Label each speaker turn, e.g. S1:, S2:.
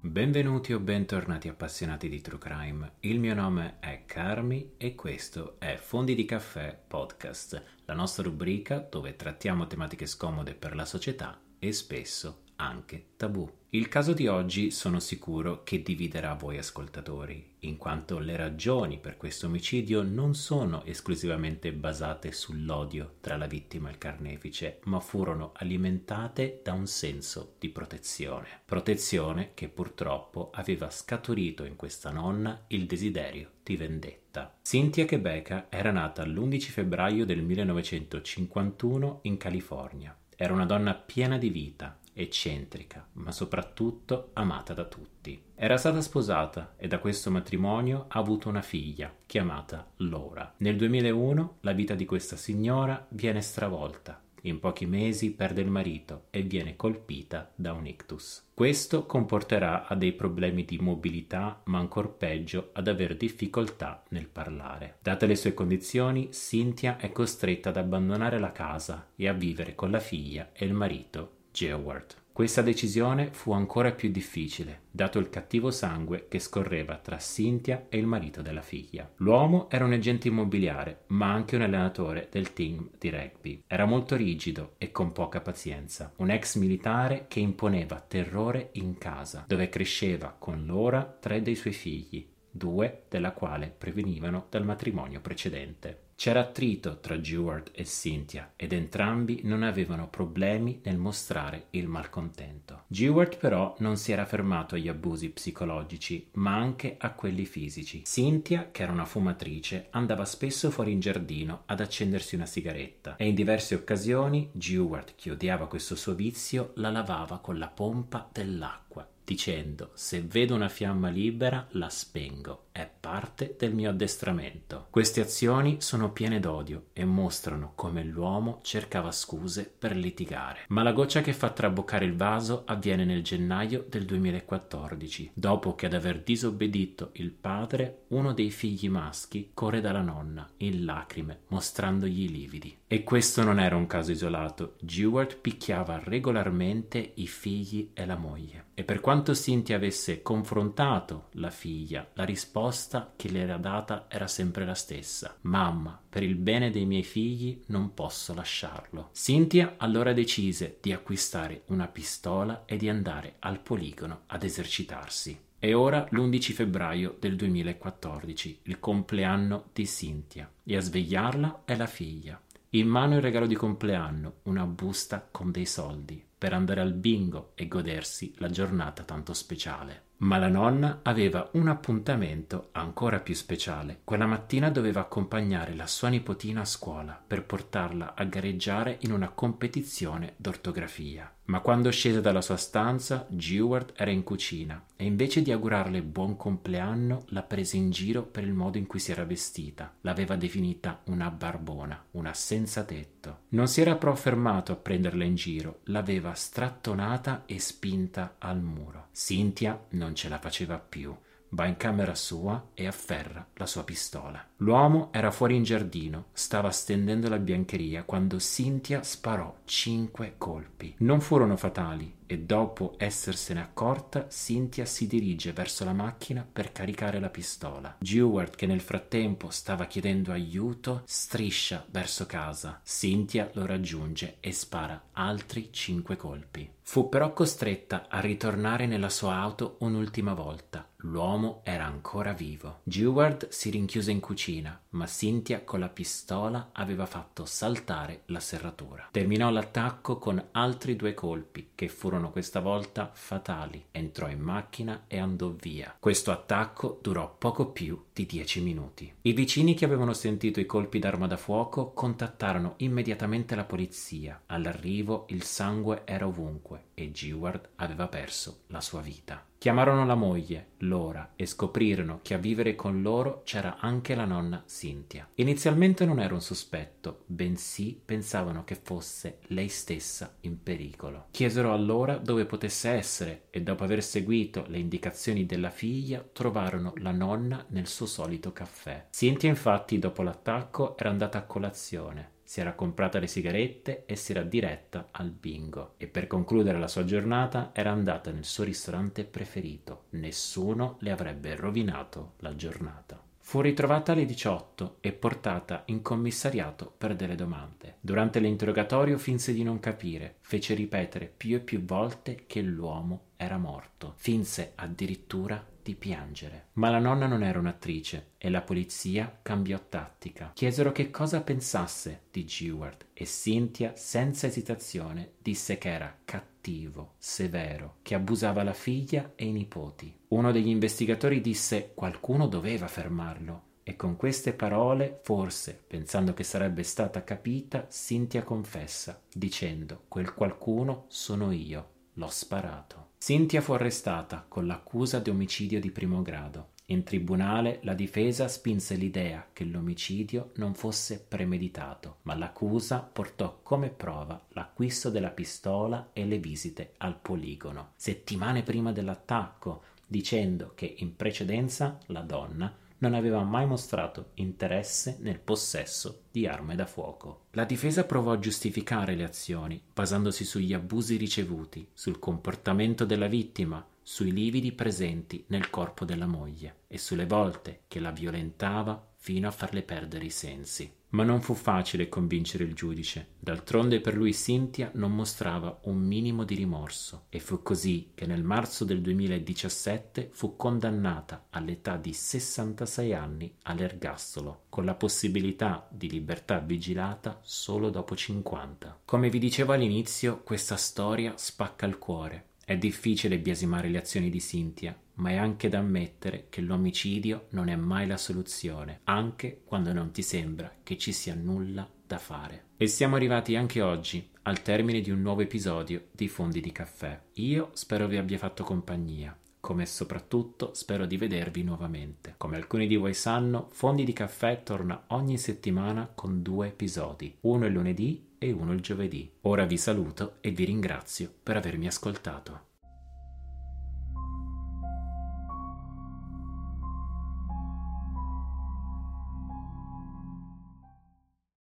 S1: Benvenuti o bentornati appassionati di True Crime. Il mio nome è Carmi e questo è Fondi di Caffè Podcast, la nostra rubrica dove trattiamo tematiche scomode per la società e spesso anche tabù. Il caso di oggi sono sicuro che dividerà voi ascoltatori, in quanto le ragioni per questo omicidio non sono esclusivamente basate sull'odio tra la vittima e il carnefice, ma furono alimentate da un senso di protezione. Protezione che purtroppo aveva scaturito in questa nonna il desiderio di vendetta. Cynthia Quebeca era nata l'11 febbraio del 1951 in California. Era una donna piena di vita, eccentrica, ma soprattutto amata da tutti. Era stata sposata e da questo matrimonio ha avuto una figlia, chiamata Laura. Nel 2001 la vita di questa signora viene stravolta in pochi mesi perde il marito e viene colpita da un ictus. Questo comporterà a dei problemi di mobilità, ma ancor peggio ad aver difficoltà nel parlare. Date le sue condizioni, Cynthia è costretta ad abbandonare la casa e a vivere con la figlia e il marito Geoward. Questa decisione fu ancora più difficile, dato il cattivo sangue che scorreva tra Cynthia e il marito della figlia. L'uomo era un agente immobiliare, ma anche un allenatore del team di rugby. Era molto rigido e con poca pazienza, un ex militare che imponeva terrore in casa, dove cresceva con Laura tre dei suoi figli, due della quale prevenivano dal matrimonio precedente. C'era attrito tra Jeward e Cynthia ed entrambi non avevano problemi nel mostrare il malcontento. Jeward però non si era fermato agli abusi psicologici, ma anche a quelli fisici. Cynthia, che era una fumatrice, andava spesso fuori in giardino ad accendersi una sigaretta e in diverse occasioni Jeward, che odiava questo suo vizio, la lavava con la pompa dell'acqua dicendo se vedo una fiamma libera la spengo, è parte del mio addestramento. Queste azioni sono piene d'odio e mostrano come l'uomo cercava scuse per litigare. Ma la goccia che fa traboccare il vaso avviene nel gennaio del 2014, dopo che ad aver disobbedito il padre, uno dei figli maschi corre dalla nonna in lacrime, mostrandogli i lividi. E questo non era un caso isolato. Jewart picchiava regolarmente i figli e la moglie. E per quanto Cynthia avesse confrontato la figlia, la risposta che le era data era sempre la stessa. Mamma, per il bene dei miei figli non posso lasciarlo. Cynthia allora decise di acquistare una pistola e di andare al poligono ad esercitarsi. È ora l'11 febbraio del 2014, il compleanno di Cynthia, e a svegliarla è la figlia. In mano il regalo di compleanno, una busta con dei soldi, per andare al bingo e godersi la giornata tanto speciale. Ma la nonna aveva un appuntamento ancora più speciale. Quella mattina doveva accompagnare la sua nipotina a scuola per portarla a gareggiare in una competizione d'ortografia. Ma quando scese dalla sua stanza, Jeward era in cucina e invece di augurarle buon compleanno la prese in giro per il modo in cui si era vestita. L'aveva definita una barbona, una senza tetto. Non si era però fermato a prenderla in giro, l'aveva strattonata e spinta al muro. Cynthia non ce la faceva più va in camera sua e afferra la sua pistola. L'uomo era fuori in giardino, stava stendendo la biancheria quando Cynthia sparò cinque colpi. Non furono fatali e dopo essersene accorta, Cynthia si dirige verso la macchina per caricare la pistola. Jeward, che nel frattempo stava chiedendo aiuto, striscia verso casa. Cynthia lo raggiunge e spara altri cinque colpi. Fu però costretta a ritornare nella sua auto un'ultima volta. L'uomo era ancora vivo. Jeward si rinchiuse in cucina, ma Cynthia con la pistola aveva fatto saltare la serratura. Terminò l'attacco con altri due colpi, che furono questa volta fatali. Entrò in macchina e andò via. Questo attacco durò poco più di dieci minuti. I vicini che avevano sentito i colpi d'arma da fuoco contattarono immediatamente la polizia. All'arrivo il sangue era ovunque e Jeward aveva perso la sua vita. Chiamarono la moglie, Laura, e scoprirono che a vivere con loro c'era anche la nonna Cynthia. Inizialmente non era un sospetto, bensì pensavano che fosse lei stessa in pericolo. Chiesero allora dove potesse essere e dopo aver seguito le indicazioni della figlia trovarono la nonna nel suo solito caffè. Cynthia infatti dopo l'attacco era andata a colazione, si era comprata le sigarette e si era diretta al bingo e per concludere la sua giornata era andata nel suo ristorante preferito. Nessuno le avrebbe rovinato la giornata. Fu ritrovata alle 18 e portata in commissariato per delle domande. Durante l'interrogatorio finse di non capire, fece ripetere più e più volte che l'uomo era morto. Finse addirittura di piangere. Ma la nonna non era un'attrice e la polizia cambiò tattica. Chiesero che cosa pensasse di Geward e Cynthia senza esitazione disse che era cattivo, severo, che abusava la figlia e i nipoti. Uno degli investigatori disse qualcuno doveva fermarlo e con queste parole, forse pensando che sarebbe stata capita, Cynthia confessa, dicendo quel qualcuno sono io, l'ho sparato. Cynthia fu arrestata con l'accusa di omicidio di primo grado. In tribunale la difesa spinse l'idea che l'omicidio non fosse premeditato, ma l'accusa portò come prova l'acquisto della pistola e le visite al poligono, settimane prima dell'attacco, dicendo che in precedenza la donna non aveva mai mostrato interesse nel possesso di armi da fuoco. La difesa provò a giustificare le azioni basandosi sugli abusi ricevuti, sul comportamento della vittima, sui lividi presenti nel corpo della moglie e sulle volte che la violentava fino a farle perdere i sensi. Ma non fu facile convincere il giudice. D'altronde per lui Cynthia non mostrava un minimo di rimorso e fu così che nel marzo del 2017 fu condannata all'età di 66 anni all'ergastolo, con la possibilità di libertà vigilata solo dopo 50. Come vi dicevo all'inizio, questa storia spacca il cuore. È difficile biasimare le azioni di Cynthia, ma è anche da ammettere che l'omicidio non è mai la soluzione, anche quando non ti sembra che ci sia nulla da fare. E siamo arrivati anche oggi al termine di un nuovo episodio di Fondi di Caffè. Io spero vi abbia fatto compagnia come soprattutto spero di vedervi nuovamente. Come alcuni di voi sanno, Fondi di Caffè torna ogni settimana con due episodi, uno il lunedì e uno il giovedì. Ora vi saluto e vi ringrazio per avermi ascoltato.